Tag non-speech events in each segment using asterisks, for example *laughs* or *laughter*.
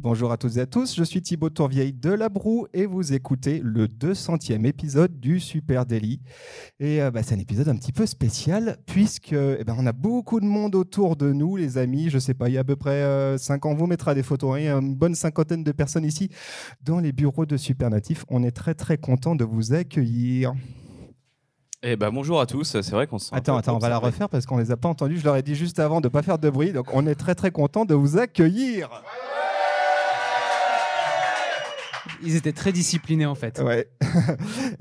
Bonjour à toutes et à tous, je suis Thibaut Tourvieille de La Broue et vous écoutez le 200e épisode du Super Daily. Et euh, bah, c'est un épisode un petit peu spécial puisque eh ben, on a beaucoup de monde autour de nous, les amis. Je sais pas, il y a à peu près 5 ans, vous mettra des photos, hein. il y a une bonne cinquantaine de personnes ici dans les bureaux de Supernatif. On est très très content de vous accueillir. Eh ben bonjour à tous, c'est vrai qu'on se sent Attends, attends, on va la refaire parce qu'on les a pas entendus. Je leur ai dit juste avant de ne pas faire de bruit. Donc on est très très content de vous accueillir. Ils étaient très disciplinés en fait. Ouais. *laughs*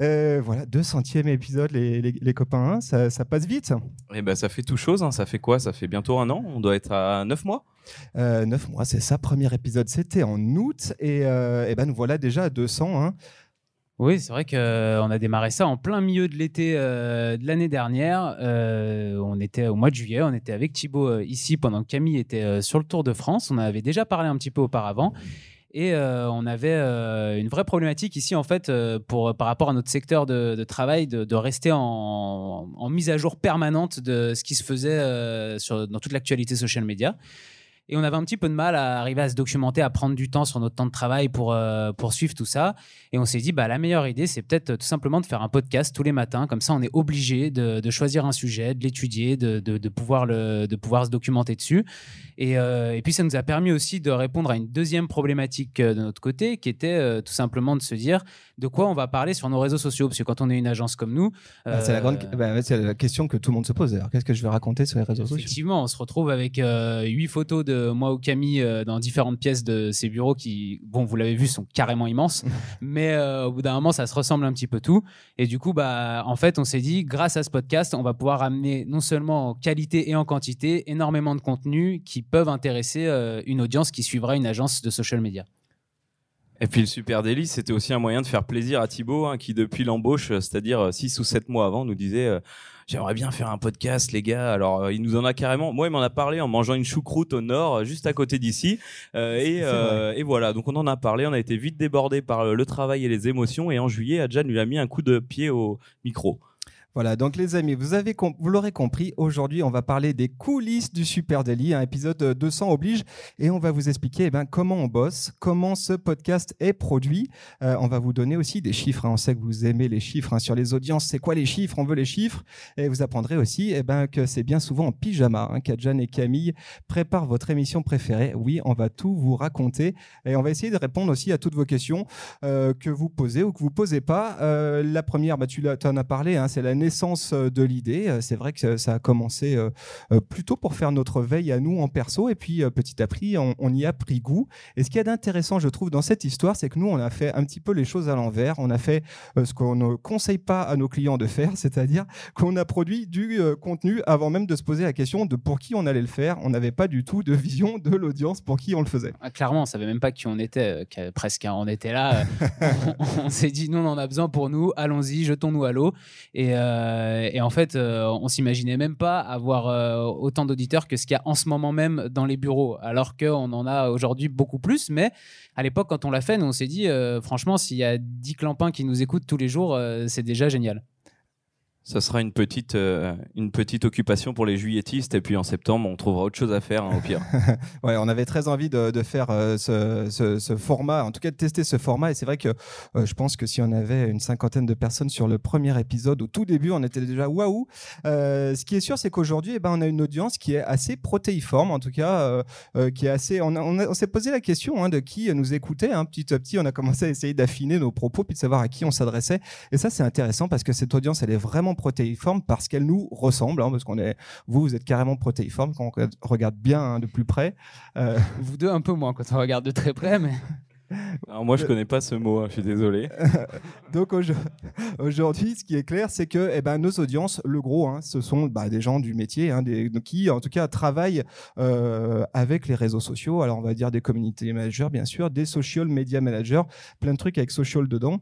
Euh, voilà, 200e épisode, les, les- les copains. hein. Ça, ça passe vite. Eh ben ça fait tout chose, hein. ça fait quoi? Ça fait bientôt un an, on doit être à 9 mois Euh, 9 mois, c'est ça. Premier épisode, c'était en août. Et, euh, eh ben, nous voilà déjà à 200. hein. Oui, c'est vrai qu'on a démarré ça en plein milieu de l'été euh, de l'année dernière. Euh, on était au mois de juillet, on était avec Thibaut euh, ici pendant que Camille était euh, sur le Tour de France. On en avait déjà parlé un petit peu auparavant. Et euh, on avait euh, une vraie problématique ici, en fait, euh, pour, par rapport à notre secteur de, travail, de, rester en, mise à jour permanente de ce qui se faisait dans toute l'actualité social media. Et on avait un petit peu de mal à arriver à se documenter, à prendre du temps sur notre temps de travail pour, euh, pour suivre tout ça. Et on s'est dit, bah, la meilleure idée, c'est peut-être tout simplement de faire un podcast tous les matins. Comme ça, on est obligé de, de choisir un sujet, de l'étudier, de, de, de pouvoir le, de pouvoir se documenter dessus. Et, euh, et puis, ça nous a permis aussi de répondre à une deuxième problématique euh, de notre côté, qui était euh, tout simplement de se dire de quoi on va parler sur nos réseaux sociaux. Parce que quand on est une agence comme nous, Bah, c'est, la grande, bah, la question que tout le monde se pose. Alors, qu'est-ce que je vais raconter sur les réseaux sociaux? Effectivement, on se retrouve avec huit photos de moi ou Camille euh, dans différentes pièces de ces bureaux qui, bon, vous l'avez vu, sont carrément immenses. *laughs* mais euh, au bout d'un moment, ça se ressemble un petit peu tout. Et du coup, bah, en fait, on s'est dit, grâce à ce podcast, on va pouvoir amener non seulement en qualité et en quantité énormément de contenus qui peuvent intéresser euh, une audience qui suivra une agence de social media. Et puis le Super Daily, c'était aussi un moyen de faire plaisir à Thibaut, hein, qui depuis l'embauche, euh, c'est-à-dire 6 ou 7 mois avant, nous disait euh, J'aimerais bien faire un podcast, les gars. Alors, euh, il nous en a carrément. Moi, il m'en a parlé en mangeant une choucroute au nord, euh, juste à côté d'ici. Euh, et, euh, et voilà. Donc, on en a parlé. On a été vite débordé par euh, le travail et les émotions. Et en juillet, Adjan lui a mis un coup de pied au micro. Voilà, donc les amis, vous, avez vous l'aurez compris, aujourd'hui on va parler des coulisses du Super Daily, un épisode 200 oblige, et on va vous expliquer eh ben, comment on bosse, comment ce podcast est produit. Euh, on va vous donner aussi des chiffres, hein. on sait que vous aimez les chiffres hein, sur les audiences, c'est quoi les chiffres, on veut les chiffres, et vous apprendrez aussi eh ben, que c'est bien souvent en pyjama hein, qu'Adjan et Camille préparent votre émission préférée. Oui, on va tout vous raconter, et on va essayer de répondre aussi à toutes vos questions euh, que vous posez ou que vous posez pas. Euh, la première, bah, tu en as parlé, hein, c'est la naissance euh, de l'idée. Euh, C'est vrai que ça, ça a commencé euh, euh, plutôt pour faire notre veille à nous en perso, et puis euh, petit à petit, on, on y a pris goût. Et ce qu'il y a d'intéressant, je trouve, dans cette histoire, c'est que nous, on a fait un petit peu les choses à l'envers. On a fait euh, ce qu'on ne conseille pas à nos clients de faire, *laughs* c'est-à-dire qu'on a produit du euh, contenu avant même de se poser la question de pour qui on allait le faire. On n'avait pas du tout de vision de l'audience pour qui on le faisait. Ah, clairement, on savait même pas qui on était, euh, presque. hein. On était là, euh, *laughs* on, on s'est dit, nous, on en a besoin pour nous, allons-y, jetons-nous à l'eau. Et, euh, et en fait, euh, on s'imaginait même pas avoir euh, autant d'auditeurs que ce qu'il y a en ce moment même dans les bureaux, alors qu'on en a aujourd'hui beaucoup plus. Mais à l'époque, quand on l'a fait, nous, on s'est dit, euh, franchement, s'il y a 10 clampins qui nous écoutent tous les jours, euh, c'est déjà génial. Ça sera une petite, euh, une petite occupation pour les juilletistes. Et puis en septembre, on trouvera autre chose à faire, hein, au pire. *laughs* Ouais, on avait très envie de, de faire euh, ce, ce- format, en tout cas de tester ce format. Et c'est vrai que euh, je pense que si on avait une cinquantaine de personnes sur le premier épisode, au tout début, on était déjà waouh. Ce qui est sûr, c'est qu'aujourd'hui, eh ben, on a une audience qui est assez protéiforme, en tout cas, qui est assez. On s'est posé la question hein, de qui nous écoutait. hein. Petit à petit, on a commencé à essayer d'affiner nos propos puis de savoir à qui on s'adressait. Et ça, c'est intéressant parce que cette audience, elle est vraiment protéiforme parce qu'elle nous ressemble. hein, parce qu'on est, vous, vous êtes carrément protéiforme quand on regarde bien hein, de plus près. Euh, Vous deux, un peu moins quand on regarde de très près, mais. *laughs* Alors moi, je connais pas ce mot. hein, je suis désolé. *laughs* Donc aujo- aujourd'hui, ce qui est clair, c'est que eh ben, nos audiences, le gros, hein, ce sont bah, des gens du métier, hein, des, qui en tout cas travaillent euh, avec les réseaux sociaux. Alors on va dire des community managers, bien sûr, des social media managers, plein de trucs avec social dedans.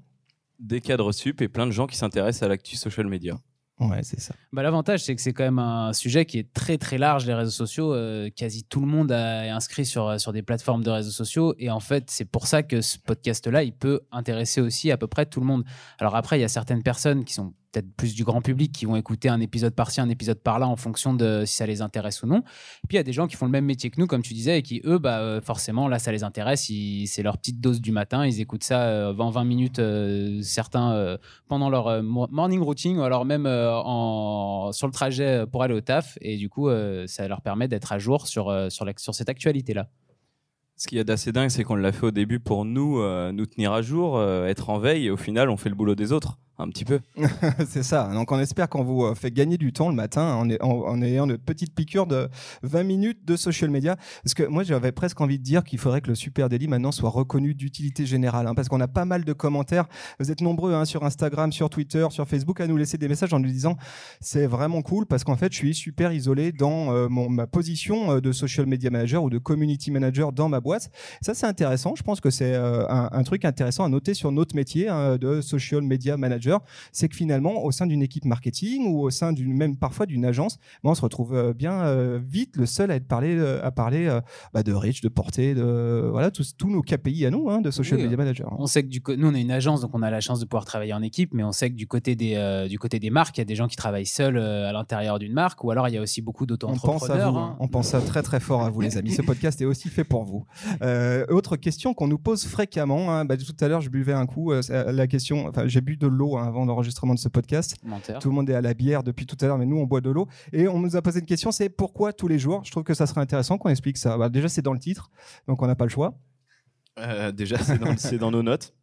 Des cadres sup et plein de gens qui s'intéressent à l'actu social media. Ouais, c'est ça. Bah, L'avantage, c'est que c'est quand même un sujet qui est très très large, les réseaux sociaux. Euh, quasi tout le monde est inscrit sur, sur des plateformes de réseaux sociaux. Et en fait, c'est pour ça que ce podcast-là, il peut intéresser aussi à peu près tout le monde. Alors après, il y a certaines personnes qui sont peut-être plus du grand public qui vont écouter un épisode par-ci, un épisode par-là en fonction de si ça les intéresse ou non. puis il y a des gens qui font le même métier que nous, comme tu disais, et qui, eux, bah, euh, forcément, là, ça les intéresse. C'est leur petite dose du matin. Ils écoutent ça euh, 20 minutes, euh, certains pendant leur morning routine ou alors même en, sur le trajet pour aller au taf. Et du coup, ça leur permet d'être à jour sur, sur cette actualité-là. Ce qu'il y a d'assez dingue, c'est qu'on l'a fait au début pour nous, nous tenir à jour, être en veille, et au final, on fait le boulot des autres un petit peu. *laughs* c'est ça. Donc on espère qu'on vous euh, fait gagner du temps le matin en, ayant une petite piqûre de 20 minutes de social media. Parce que moi j'avais presque envie de dire qu'il faudrait que le Super Daily maintenant soit reconnu d'utilité générale. Hein, parce qu'on a pas mal de commentaires. Vous êtes nombreux hein, sur Instagram, sur Twitter, sur Facebook à nous laisser des messages en nous disant c'est vraiment cool parce qu'en fait je suis super isolé dans euh, mon, ma position euh, de social media manager ou de community manager dans ma boîte. Ça c'est intéressant. Je pense que c'est un, truc intéressant à noter sur notre métier hein, de social media manager c'est que finalement, au sein d'une équipe marketing ou au sein d'une même parfois d'une agence, ben, on se retrouve euh, bien euh, vite le seul à être parlé euh, à parler bah, de reach, de portée, de voilà tous, tous nos KPI à nous hein, de social media manager. On sait que du nous on est une agence donc on a la chance de pouvoir travailler en équipe, mais on sait que du côté des du côté des marques, il y a des gens qui travaillent seuls à l'intérieur d'une marque ou alors il y a aussi beaucoup d'auto-entrepreneurs. On pense à vous, hein. on pense à très très fort à vous les amis. Ce podcast est aussi fait pour vous. autre question qu'on nous pose fréquemment. Hein, bah, tout à l'heure je buvais un coup. la question, enfin j'ai bu de l'eau Hein, avant l'enregistrement de ce podcast. Tout le monde est à la bière depuis tout à l'heure, mais nous, on boit de l'eau. Et on nous a posé une question, c'est pourquoi tous les jours? Je trouve que ça serait intéressant qu'on explique ça. Bah, déjà, c'est dans le titre, donc on n'a pas le choix. Euh, déjà, c'est dans, nos notes.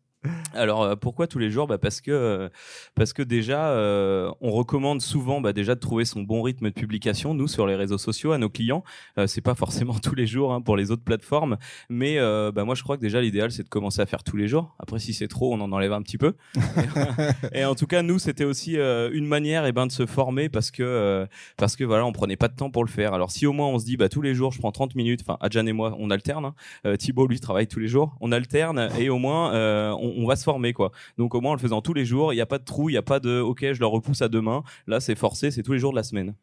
Alors euh, pourquoi tous les jours? Bah parce que euh, parce que déjà euh, on recommande souvent bah, déjà de trouver son bon rythme de publication nous sur les réseaux sociaux à nos clients. C'est pas forcément *laughs* tous les jours hein, pour les autres plateformes. Mais bah, moi je crois que déjà l'idéal c'est de commencer à faire tous les jours. Après si c'est trop on en enlève un petit peu. *laughs* Et, en tout cas nous c'était aussi une manière et eh ben de se former parce que parce que voilà on prenait pas de temps pour le faire. Alors si au moins on se dit bah tous les jours je prends 30 minutes enfin Adjan et moi on alterne hein. Thibaut lui travaille tous les jours. On alterne et au moins on on, va se former quoi. Donc au moins en le faisant tous les jours, il n'y a pas de trou, il n'y a pas de ok, je le repousse à demain. Là, c'est forcé, c'est tous les jours de la semaine.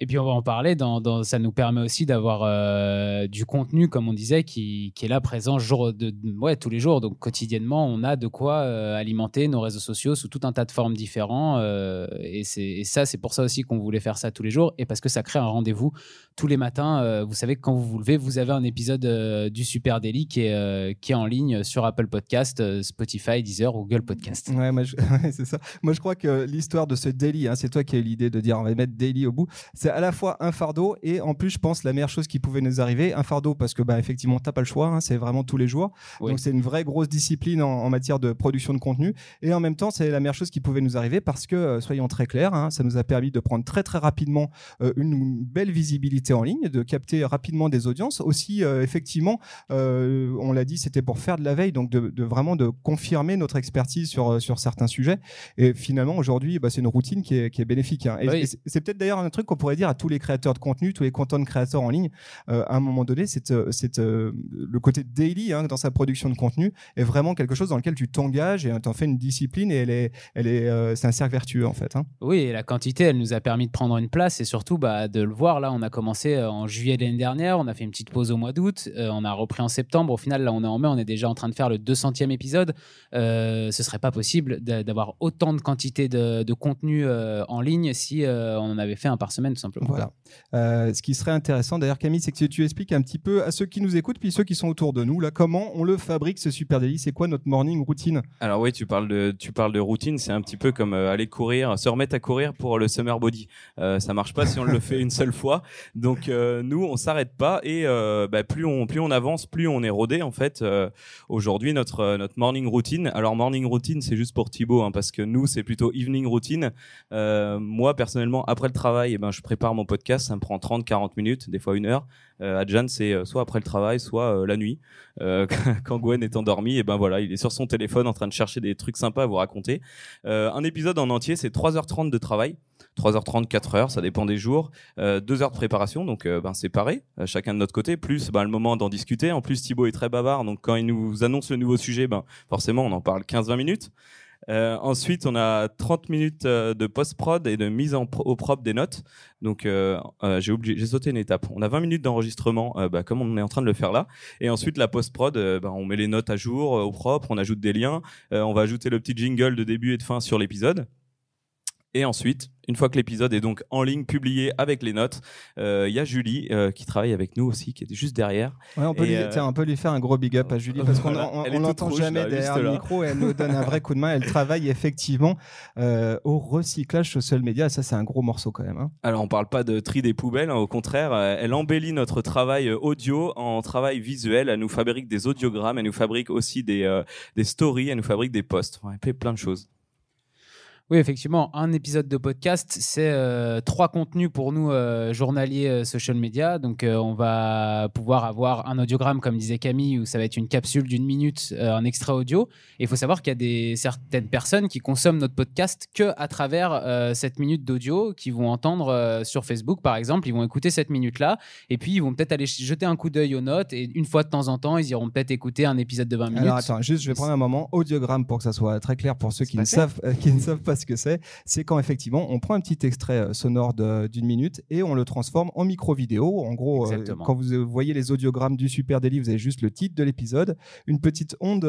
Et puis on va en parler. Ça nous permet aussi d'avoir euh, du contenu, comme on disait, qui, est là présent tous les jours. Donc quotidiennement, on a de quoi euh, alimenter nos réseaux sociaux sous tout un tas de formes différents. Euh, et, ça, c'est pour ça aussi qu'on voulait faire ça tous les jours. Et parce que ça crée un rendez-vous tous les matins. vous savez que quand vous vous levez, vous avez un épisode du Super Daily qui est, en ligne sur Apple Podcast, Spotify, Deezer ou Google Podcast. *laughs* Ouais, c'est ça. Moi, je crois que l'histoire de ce daily, hein, c'est toi qui as eu l'idée de dire on va mettre daily au bout. À la fois un fardeau et en plus, je pense, la meilleure chose qui pouvait nous arriver, un fardeau parce que, bah, effectivement, t'as pas le choix, hein, c'est vraiment tous les jours. Donc, c'est une vraie grosse discipline en, matière de production de contenu. Et en même temps, c'est la meilleure chose qui pouvait nous arriver parce que, euh, soyons très clairs, hein, ça nous a permis de prendre très, très rapidement euh, une, belle visibilité en ligne, de capter rapidement des audiences. Aussi, euh, effectivement, on l'a dit, c'était pour faire de la veille, donc de, vraiment de confirmer notre expertise sur, sur certains sujets. Et finalement, aujourd'hui, bah, c'est une routine qui est, qui est bénéfique. Hein. Et, c'est peut-être d'ailleurs un truc qu'on pourrait à tous les créateurs de contenu, tous les content créateurs en ligne, euh, à un moment donné, c'est euh, euh, le côté daily hein, dans sa production de contenu est vraiment quelque chose dans lequel tu t'engages et tu en fais une discipline et elle est, elle est, c'est un cercle vertueux en fait. Hein. Oui, et la quantité, elle nous a permis de prendre une place et surtout bah, de le voir. Là, on a commencé en juillet l'année dernière, on a fait une petite pause au mois d'août, on a repris en septembre. Au final, là, on est en mai, on est déjà en train de faire le 200e épisode. ce serait pas possible d'avoir autant de quantité de, de contenu en ligne si on en avait fait un par semaine simplement. Voilà. Euh, ce qui serait intéressant d'ailleurs, Camille, c'est que tu expliques un petit peu à ceux qui nous écoutent, puis ceux qui sont autour de nous, là, comment on le fabrique ce super délit. C'est quoi notre morning routine? Alors oui, tu parles de, tu parles de routine. C'est un petit peu comme euh, aller courir, se remettre à courir pour le summer body. Euh, ça marche pas si on le fait une seule fois. Donc euh, nous, on s'arrête pas et bah, plus on plus on avance, plus on est rodé en fait. Aujourd'hui, notre notre morning routine. Alors morning routine, c'est juste pour Thibaut, hein, parce que nous, c'est plutôt evening routine. moi, personnellement, après le travail, eh ben, je prépare mon podcast ça me prend 30-40 minutes, des fois une heure. Euh, Adjan, c'est euh, soit après le travail, soit euh, la nuit. Euh, *laughs* quand Gwen est endormi, et ben voilà, il est sur son téléphone en train de chercher des trucs sympas à vous raconter. un épisode en entier, c'est 3h30 de travail. 3h30, 4h, ça dépend des jours. Euh, 2 heures de préparation, donc ben, c'est pareil, chacun de notre côté. Plus ben, le moment d'en discuter. En plus, Thibaut est très bavard, donc quand il nous annonce le nouveau sujet, ben, forcément, on en parle 15-20 minutes. Euh, ensuite, on a 30 minutes euh, de post-prod et de mise au propre des notes. Donc, euh, j'ai j'ai sauté une étape. On a 20 minutes d'enregistrement, bah, comme on est en train de le faire là. Et ensuite, la post-prod, bah, on met les notes à jour, au propre, on ajoute des liens. On va ajouter le petit jingle de début et de fin sur l'épisode. Et ensuite, une fois que l'épisode est donc en ligne, publié avec les notes, euh, il y a Julie euh, qui travaille avec nous aussi, qui est juste derrière. Ouais, on, peut Et, lui, euh, tiens, on peut lui faire un gros big up à Julie parce qu'on *laughs* toute l'entend jamais là, derrière le micro et elle nous donne un vrai coup de main. Elle *laughs* travaille effectivement au recyclage social media. Ça, c'est un gros morceau quand même. hein. Alors, on parle pas de tri des poubelles, hein, au contraire, elle embellit notre travail audio en travail visuel. Elle nous fabrique des audiogrammes, elle nous fabrique aussi des, des stories, elle nous fabrique des posts. Elle fait plein de choses. Oui, effectivement, un épisode de podcast, c'est euh, trois contenus pour nous euh, journaliers euh, social media. Donc, euh, on va pouvoir avoir un audiogramme, comme disait Camille, où ça va être une capsule d'une minute, euh, un extrait audio. Et il faut savoir qu'il y a des, certaines personnes qui consomment notre podcast que à travers euh, cette minute d'audio, qui vont entendre euh, sur Facebook, par exemple. Ils vont écouter cette minute-là, et puis ils vont peut-être aller jeter un coup d'œil aux notes. Et une fois de temps en temps, ils iront peut-être écouter un épisode de 20 minutes. Alors attends, juste, je vais prendre un moment. Audiogramme pour que ça soit très clair pour ceux qui pas ne, fait savent, euh, qui ne savent pas ce que c'est. C'est quand effectivement on prend un petit extrait euh, sonore d'une minute et on le transforme en micro-vidéo. En gros, euh, Exactement. quand vous euh, voyez les audiogrammes du Super Daily, vous avez juste le titre de l'épisode, une petite onde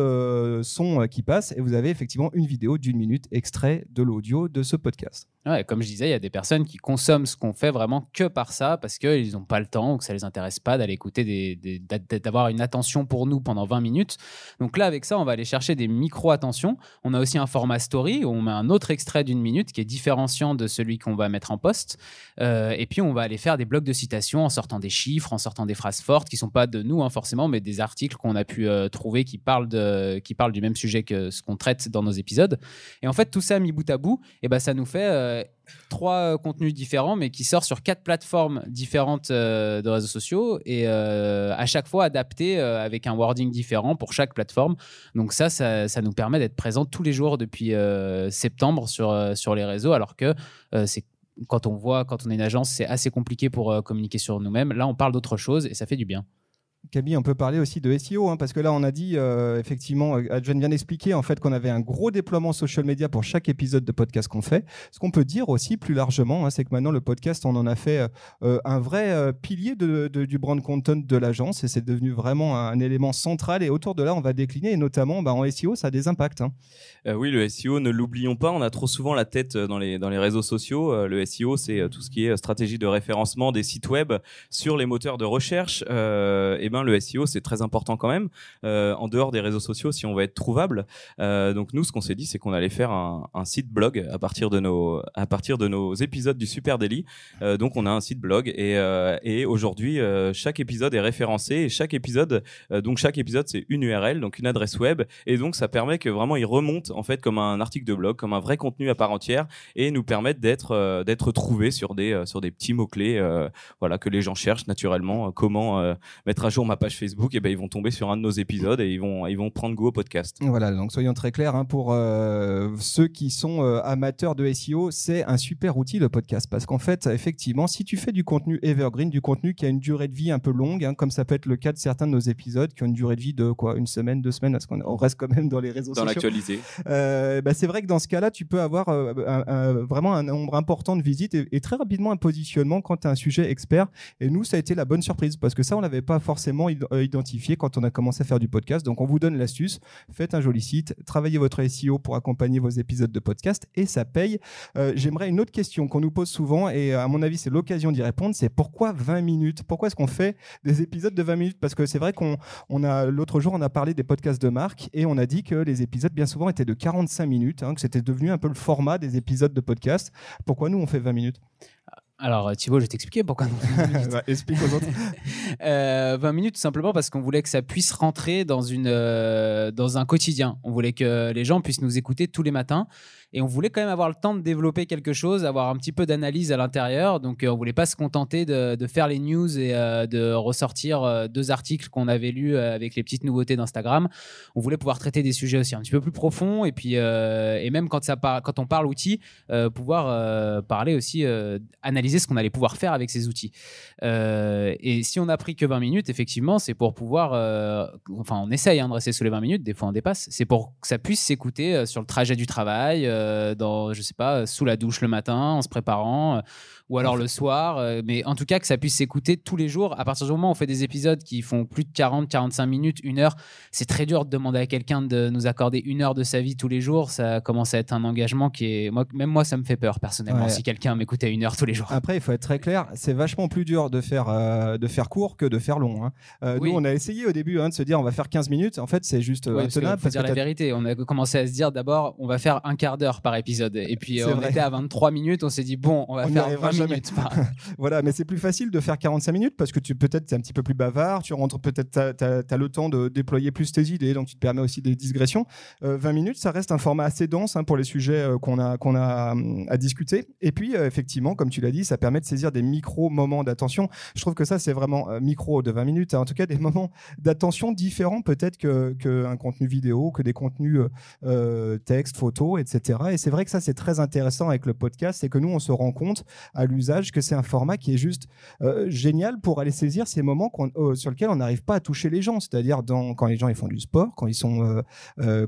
son qui passe et vous avez effectivement une vidéo d'une minute extrait de l'audio de ce podcast. Comme je disais, il y a des personnes qui consomment ce qu'on fait vraiment que par ça, parce qu'ils n'ont pas le temps ou que ça les intéresse pas d'aller écouter, d'avoir une attention pour nous pendant 20 minutes. Donc là, avec ça, on va aller chercher des micro-attentions. On a aussi un format story, où on met un autre extrait d'une minute qui est différenciant de celui qu'on va mettre en poste. Euh, et puis, on va aller faire des blocs de citations en sortant des chiffres, en sortant des phrases fortes, qui sont pas de nous hein, forcément, mais des articles qu'on a pu euh, trouver qui parlent, de, qui parlent du même sujet que ce qu'on traite dans nos épisodes. Et en fait, tout ça mis bout à bout, et ben, ça nous fait euh, trois euh, contenus différents, mais qui sortent sur quatre plateformes différentes euh, de réseaux sociaux et euh, à chaque fois adaptés euh, avec un wording différent pour chaque plateforme. Donc ça, ça, ça nous permet d'être présents tous les jours depuis septembre sur, sur les réseaux, alors que c'est quand on voit, quand on est une agence, c'est assez compliqué pour communiquer sur nous-mêmes. Là, on parle d'autre chose et ça fait du bien. Camille, on peut parler aussi de SEO, hein, parce que là, on a dit, euh, effectivement, euh, Adjen vient d'expliquer en fait qu'on avait un gros déploiement social media pour chaque épisode de podcast qu'on fait. Ce qu'on peut dire aussi plus largement, hein, c'est que maintenant, le podcast, on en a fait euh, un vrai pilier du brand content de l'agence, et c'est devenu vraiment un, élément central. Et autour de là, on va décliner, et notamment bah, en SEO, ça a des impacts. hein. Oui, le SEO, ne l'oublions pas, on a trop souvent la tête dans les, réseaux sociaux. Le SEO, c'est tout ce qui est stratégie de référencement des sites web sur les moteurs de recherche. Et ben, le SEO, c'est très important quand même, euh, en dehors des réseaux sociaux, si on va être trouvable. Euh, donc nous, ce qu'on s'est dit, c'est qu'on allait faire un, site blog à partir de nos, à partir de nos épisodes du Super Daily. Euh, donc on a un site blog et, et aujourd'hui, chaque épisode est référencé chaque épisode, donc chaque épisode, c'est une URL, donc une adresse web. Et donc ça permet que vraiment il remonte en fait comme un article de blog, comme un vrai contenu à part entière et nous permettre d'être d'être trouvé sur des sur des petits mots clés, voilà que les gens cherchent naturellement. Comment mettre à jour ma page Facebook Et ben ils vont tomber sur un de nos épisodes et ils vont ils vont prendre go au podcast. Voilà, donc soyons très clairs, hein, pour euh, ceux qui sont euh, amateurs de SEO, c'est un super outil le podcast parce qu'en fait, effectivement, si tu fais du contenu evergreen, du contenu qui a une durée de vie un peu longue, hein, comme ça peut être le cas de certains de nos épisodes qui ont une durée de vie de quoi, une semaine, deux semaines, parce qu'on on reste quand même dans les réseaux Dans sociaux. l'actualité. Euh, bah, c'est vrai que dans ce cas-là, tu peux avoir euh, un- un- vraiment un nombre important de visites et, et très rapidement un positionnement quand tu as un sujet expert. Et nous, ça a été la bonne surprise parce que ça, on l'avait pas forcément euh, identifié quand on a commencé à faire du podcast. Donc, on vous donne l'astuce. Faites un joli site, travaillez votre SEO pour accompagner vos épisodes de podcast et ça paye. Euh, J'aimerais une autre question qu'on nous pose souvent et à mon avis, c'est l'occasion d'y répondre. C'est pourquoi 20 minutes? Pourquoi est-ce qu'on fait des épisodes de 20 minutes? Parce que c'est vrai qu'on on a l'autre jour, on a parlé des podcasts de marque et on a dit que les épisodes bien souvent étaient de 45 minutes, hein, que c'était devenu un peu le format des épisodes de podcast. Pourquoi nous on fait 20 minutes? Alors, Thibaut, je vais t'expliquer pourquoi. nous, 20 minutes. *laughs* Ouais, Explique aux autres. *laughs* Euh, 20 minutes tout simplement parce qu'on voulait que ça puisse rentrer dans, une, euh, dans un quotidien. On voulait que les gens puissent nous écouter tous les matins et on voulait quand même avoir le temps de développer quelque chose, avoir un petit peu d'analyse à l'intérieur. Donc euh, on voulait pas se contenter de, de faire les news et euh, de ressortir euh, deux articles qu'on avait lus euh, avec les petites nouveautés d'Instagram. On voulait pouvoir traiter des sujets aussi un petit peu plus profonds et puis euh, et même quand, ça par- quand on parle outils, euh, pouvoir euh, parler aussi, euh, analyser réaliser ce qu'on allait pouvoir faire avec ces outils. Euh, et si on a pris que 20 minutes, effectivement, c'est pour pouvoir, euh, enfin, on essaye hein, de rester sous les 20 minutes, des fois on dépasse, c'est pour que ça puisse s'écouter euh, sur le trajet du travail, euh, dans, je sais pas, sous la douche le matin, en se préparant, ou alors le soir, mais en tout cas que ça puisse s'écouter tous les jours. À partir du moment où on fait des épisodes qui font plus de 40, 45 minutes, une heure, c'est très dur de demander à quelqu'un de nous accorder une heure de sa vie tous les jours. Ça commence à être un engagement qui est, moi, même moi, ça me fait peur personnellement Ouais. si quelqu'un m'écoutait une heure tous les jours. Après, il faut être très clair, c'est vachement plus dur de faire, euh, de faire court que de faire long. hein. Euh, Oui. Nous, on a essayé au début hein, de se dire on va faire 15 minutes. En fait, c'est juste euh, Ouais, parce que intenable. parce dire que la vérité, on a commencé à se dire d'abord, on va faire un quart d'heure par épisode. Et puis, on vrai. était à 23 minutes, on s'est dit, bon, on va On faire arrivera 20 jamais. minutes. par- *laughs* Voilà, mais c'est plus facile de faire 45 minutes parce que tu peut-être t'es un petit peu plus bavard, tu rentres peut-être tu as, le temps de déployer plus tes idées, donc tu te permets aussi des digressions. Euh, 20 minutes, ça reste un format assez dense hein, pour les sujets qu'on a qu'on a hum, à discuter. Et puis effectivement, comme tu l'as dit, ça permet de saisir des micro moments d'attention. Je trouve que ça c'est vraiment euh, micro de 20 minutes, hein, en tout cas des *laughs* moments d'attention différents peut-être que qu'un contenu vidéo, que des contenus euh, euh, texte, photos, etc. Et c'est vrai que ça c'est très intéressant avec le podcast, c'est que nous on se rend compte à l'usage que c'est un format qui est juste euh, génial pour aller saisir ces moments sur lesquels on n'arrive pas à toucher les gens, c'est-à-dire quand les gens ils font du sport, quand ils sont,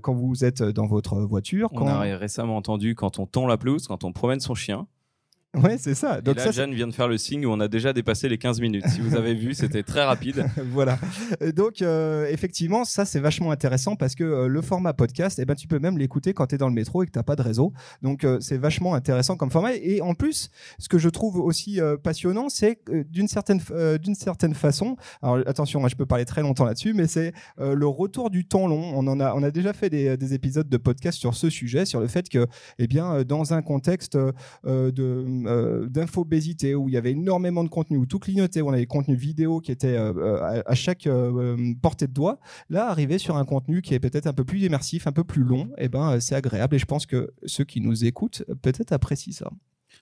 quand vous êtes dans votre voiture, On quand a récemment entendu quand on tond la pelouse, quand on promène son chien. Ouais c'est ça. Et Donc là, ça, Jeanne vient de faire le signe où on a déjà dépassé les 15 minutes. Si vous avez vu, *laughs* c'était très rapide. *laughs* voilà. Et Donc, euh, effectivement, ça, c'est vachement intéressant parce que euh, le format podcast, eh ben, tu peux même l'écouter quand tu es dans le métro et que tu pas de réseau. Donc, euh, c'est vachement intéressant comme format. Et en plus, ce que je trouve aussi passionnant, c'est d'une certaine, d'une certaine façon, alors attention, je peux parler très longtemps là-dessus, mais c'est le retour du temps long. On, en a, on a déjà fait des, des épisodes de podcast sur ce sujet, sur le fait que, eh bien, dans un contexte de, euh, d'infobésité où il y avait énormément de contenu, où tout clignotait, où on avait des contenus vidéo qui étaient euh, euh, à, chaque portée de doigt. Là, arriver sur un contenu qui est peut-être un peu plus immersif, un peu plus long, eh ben, c'est agréable. Et je pense que ceux qui nous écoutent peut-être apprécient ça.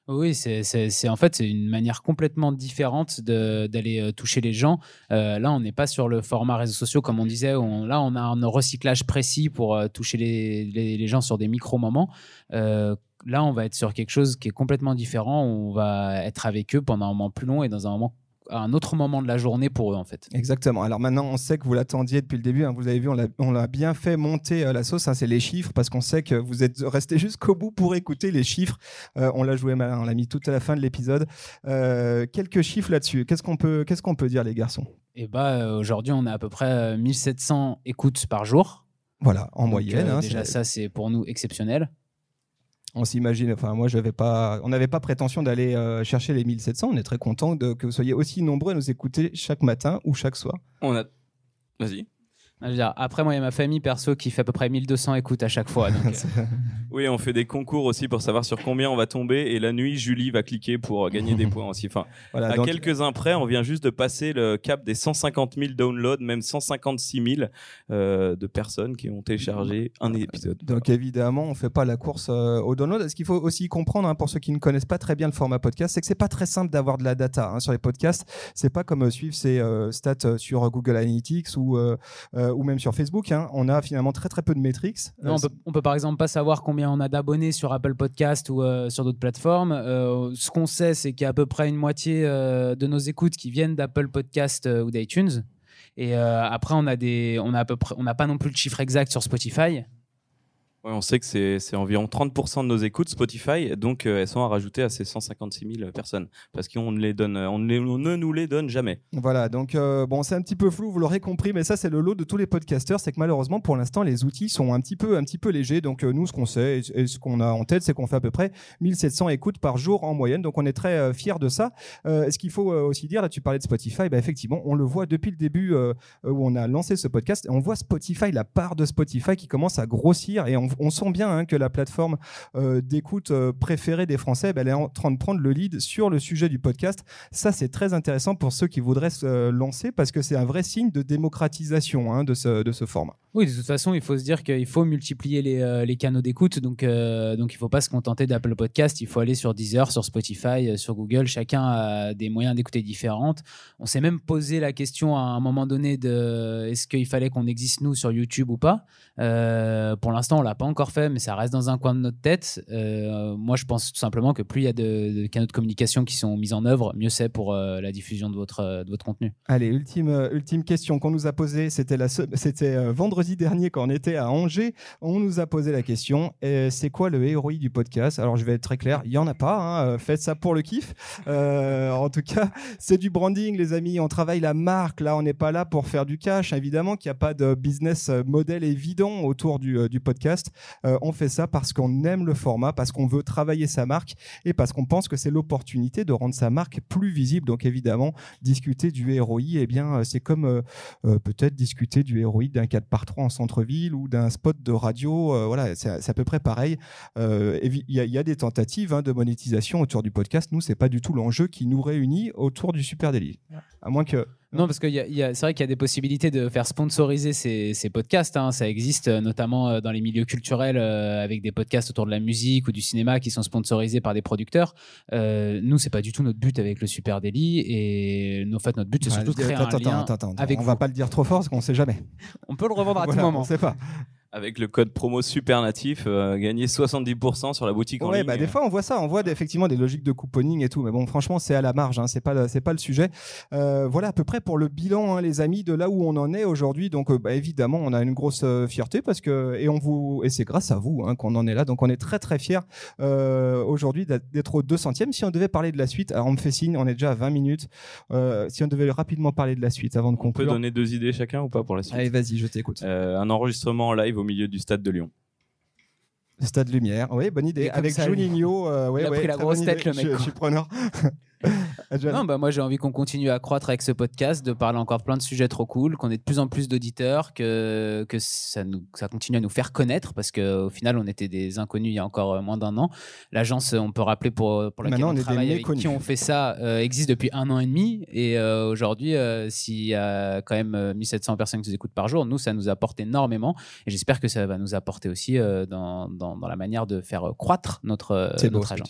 Oui, c'est en fait c'est une manière complètement différente d'aller toucher les gens. Là, on n'est pas sur le format réseaux sociaux comme on disait. Là, on a un recyclage précis pour toucher les, les- gens sur des micro moments. Là, on va être sur quelque chose qui est complètement différent. On va être avec eux pendant un moment plus long et dans un moment à un autre moment de la journée pour eux en fait. Exactement. Alors maintenant, on sait que vous l'attendiez depuis le début. hein. Vous avez vu, on l'a- bien fait monter euh, la sauce. hein. c'est les chiffres parce qu'on sait que vous êtes resté *laughs* jusqu'au bout pour écouter les chiffres. Euh, on l'a joué malin. On l'a mis tout à la fin de l'épisode. Euh, quelques chiffres là-dessus. Qu'est-ce qu'on peut, qu'est-ce qu'on peut dire, les garçons? Et bah aujourd'hui, on a à peu près euh, 1700 écoutes par jour. Voilà, en Donc, moyenne. hein, déjà, ça c'est pour nous exceptionnel. On s'imagine. Enfin, moi, j'avais pas, on n'avait pas prétention d'aller euh, chercher les 1700. On est très content que vous soyez aussi nombreux à nous écouter chaque matin ou chaque soir. On a. Vas-y. Je veux dire, après, moi, il y a ma famille perso qui fait à peu près 1200 écoutes à chaque fois. donc, *laughs* euh, Oui, on fait des concours aussi pour savoir sur combien on va tomber. Et la nuit, Julie va cliquer pour gagner des *laughs* points aussi. Enfin, Voilà, à donc- quelques-uns près, on vient juste de passer le cap des 150 000 downloads, même 156 000 euh, de personnes qui ont téléchargé un épisode. Donc évidemment, on fait pas la course euh, au download. Ce qu'il faut aussi comprendre, hein, pour ceux qui ne connaissent pas très bien le format podcast, c'est que c'est pas très simple d'avoir de la data hein, sur les podcasts. C'est pas comme euh, suivre ses euh, stats euh, sur Google Analytics ou euh, ou même sur Facebook. hein. On a finalement très très peu de métriques. Euh, on, peut, on peut par exemple pas savoir combien on a d'abonnés sur Apple Podcast ou euh, sur d'autres plateformes. Euh, ce qu'on sait, c'est qu'il y a à peu près une moitié de nos écoutes qui viennent d'Apple Podcast ou d'iTunes. Et après, on a des, on a à peu près, on n'a pas non plus le chiffre exact sur Spotify. Ouais, on sait que c'est environ 30% de nos écoutes Spotify, donc euh, elles sont à rajouter à ces 156 000 personnes, parce qu'on ne les donne, on ne, nous les donne jamais. Voilà, donc euh, bon, c'est un petit peu flou, vous l'aurez compris, mais ça c'est le lot de tous les podcasteurs, c'est que malheureusement pour l'instant les outils sont un petit peu, un petit peu légers. Donc euh, nous, ce qu'on sait et, ce qu'on a en tête, c'est qu'on fait à peu près 1700 écoutes par jour en moyenne. Donc on est très fiers de ça. Ce qu'il faut aussi dire, là tu parlais de Spotify, bah, effectivement, on le voit depuis le début où on a lancé ce podcast. On voit Spotify, la part de Spotify qui commence à grossir et on, on sent bien hein, que la plateforme euh, d'écoute euh, préférée des Français, bah, est en train de prendre le lead sur le sujet du podcast. Ça, c'est très intéressant pour ceux qui voudraient se euh, lancer parce que c'est un vrai signe de démocratisation hein, de, ce, format. Oui, de toute façon, il faut se dire qu'il faut multiplier les, canaux d'écoute. Donc, il ne faut pas se contenter d'Apple Podcast. Il faut aller sur Deezer, sur Spotify, sur Google. Chacun a des moyens d'écouter différents. On s'est même posé la question à un moment donné de est-ce qu'il fallait qu'on existe nous sur YouTube ou pas? Pour l'instant, on l'a pas encore fait, mais ça reste dans un coin de notre tête. Euh, moi, je pense tout simplement que plus il y a de, canaux de communication qui sont mis en œuvre, mieux c'est pour euh, la diffusion de votre, euh, de votre contenu. Allez, ultime, ultime question qu'on nous a posée. C'était c'était vendredi dernier quand on était à Angers. On nous a posé la question c'est quoi le héros du podcast? Alors, je vais être très clair il y en a pas. hein, faites ça pour le kiff. En tout cas, c'est du branding, les amis. On travaille la marque. Là, on n'est pas là pour faire du cash. Évidemment qu'il n'y a pas de business model évident autour du, du podcast. Euh, on fait ça parce qu'on aime le format, parce qu'on veut travailler sa marque et parce qu'on pense que c'est l'opportunité de rendre sa marque plus visible. Donc évidemment, discuter du ROI, eh bien, euh, c'est comme euh, peut-être discuter du ROI d'un 4 par 3 en centre-ville ou d'un spot de radio. euh, voilà, c'est à peu près pareil. Évi- Il y, a- il y a des tentatives hein, de monétisation autour du podcast. Nous, c'est pas du tout l'enjeu qui nous réunit autour du Super Daily. À moins que Non, parce que y a- y a- c'est vrai qu'il y a des possibilités de faire sponsoriser ces, ces podcasts. hein. Ça existe euh, notamment euh, dans les milieux culturels euh, avec des podcasts autour de la musique ou du cinéma qui sont sponsorisés par des producteurs. Euh, nous, c'est pas du tout notre but avec le Super Daily. Et en fait, notre but, c'est surtout de créer attends, un lien attends, attends, attends. avec on va pas le dire trop fort parce qu'on sait jamais. On peut le revendre à *laughs* tout On moment. sait pas. Avec le code promo super natif, euh, gagner 70% sur la boutique en ligne. bah, des fois on voit ça, on voit effectivement des logiques de couponing et tout, mais bon, franchement, c'est à la marge, hein, c'est pas c'est pas le sujet. Euh, voilà à peu près pour le bilan, hein, les amis, de là où on en est aujourd'hui. Donc, euh, bah, évidemment, on a une grosse fierté parce que et on vous et c'est grâce à vous hein, qu'on en est là. Donc, on est très très fiers euh, aujourd'hui d'être au 200e. Si on devait parler de la suite, alors on me fait signe, on est déjà à 20 minutes. Si on devait rapidement parler de la suite avant de On peut conclure. donner deux idées chacun ou pas pour la suite? Allez, vas-y, je t'écoute. Un enregistrement en live au milieu du stade de Lyon. Stade Lumière, oui, bonne idée. Avec ça, Juninho, euh, ouais, il a ouais, pris la grosse tête, idée. le mec, je suis preneur. Non, bah moi j'ai envie qu'on continue à croître avec ce podcast, de parler encore plein de sujets trop cool, qu'on ait de plus en plus d'auditeurs, que, que ça, nous, ça continue à nous faire connaître, parce qu'au final on était des inconnus il y a encore euh, moins d'un an. L'agence, on peut rappeler pour, pour laquelle Maintenant, on on, est travaille avec qui on fait ça, euh, existe depuis un an et demi. Et euh, aujourd'hui, euh, s'il y a quand même euh, 1700 personnes qui nous écoutent par jour, nous ça nous apporte énormément. Et j'espère que ça va nous apporter aussi euh, dans, dans, dans la manière de faire euh, croître notre, euh, beau notre agence.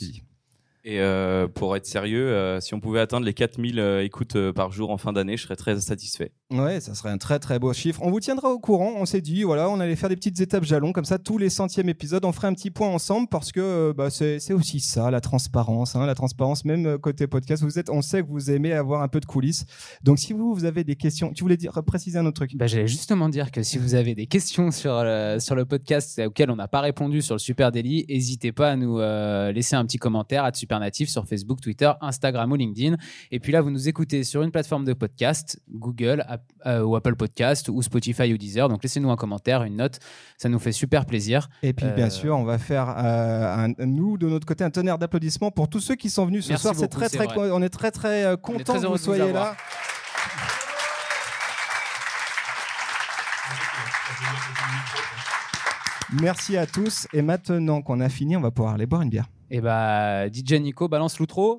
Et euh, pour être sérieux, euh, si on pouvait atteindre les 4000 euh, écoutes euh, par jour en fin d'année, je serais très satisfait. Ouais, ça serait un très très beau chiffre. On vous tiendra au courant. On s'est dit, voilà, on allait faire des petites étapes jalons comme ça tous les centièmes épisodes. On ferait un petit point ensemble parce que euh, bah, c'est c'est aussi ça, la transparence, hein, la transparence. Même côté podcast, vous êtes, on sait que vous aimez avoir un peu de coulisses. Donc si vous vous avez des questions, tu voulais dire préciser un autre truc? Bah, J'allais justement dire que si vous avez des questions sur le, sur le podcast auxquelles on n'a pas répondu sur le Super Daily, n'hésitez pas à nous euh, laisser un petit commentaire à Supernatif sur Facebook, Twitter, Instagram ou LinkedIn. Et puis là, vous nous écoutez sur une plateforme de podcast, Google euh, ou Apple Podcast ou Spotify ou Deezer. Donc laissez-nous un commentaire, une note, ça nous fait super plaisir. Et puis Euh, bien sûr, on va faire euh, un- nous de notre côté un tonnerre d'applaudissements pour tous ceux qui sont venus ce Merci soir. C'est très très, vrai. on est très très euh, content que vous soyez là. Merci à tous. Et maintenant qu'on a fini, on va pouvoir aller boire une bière. Et bah, DJ Nico, balance l'outro.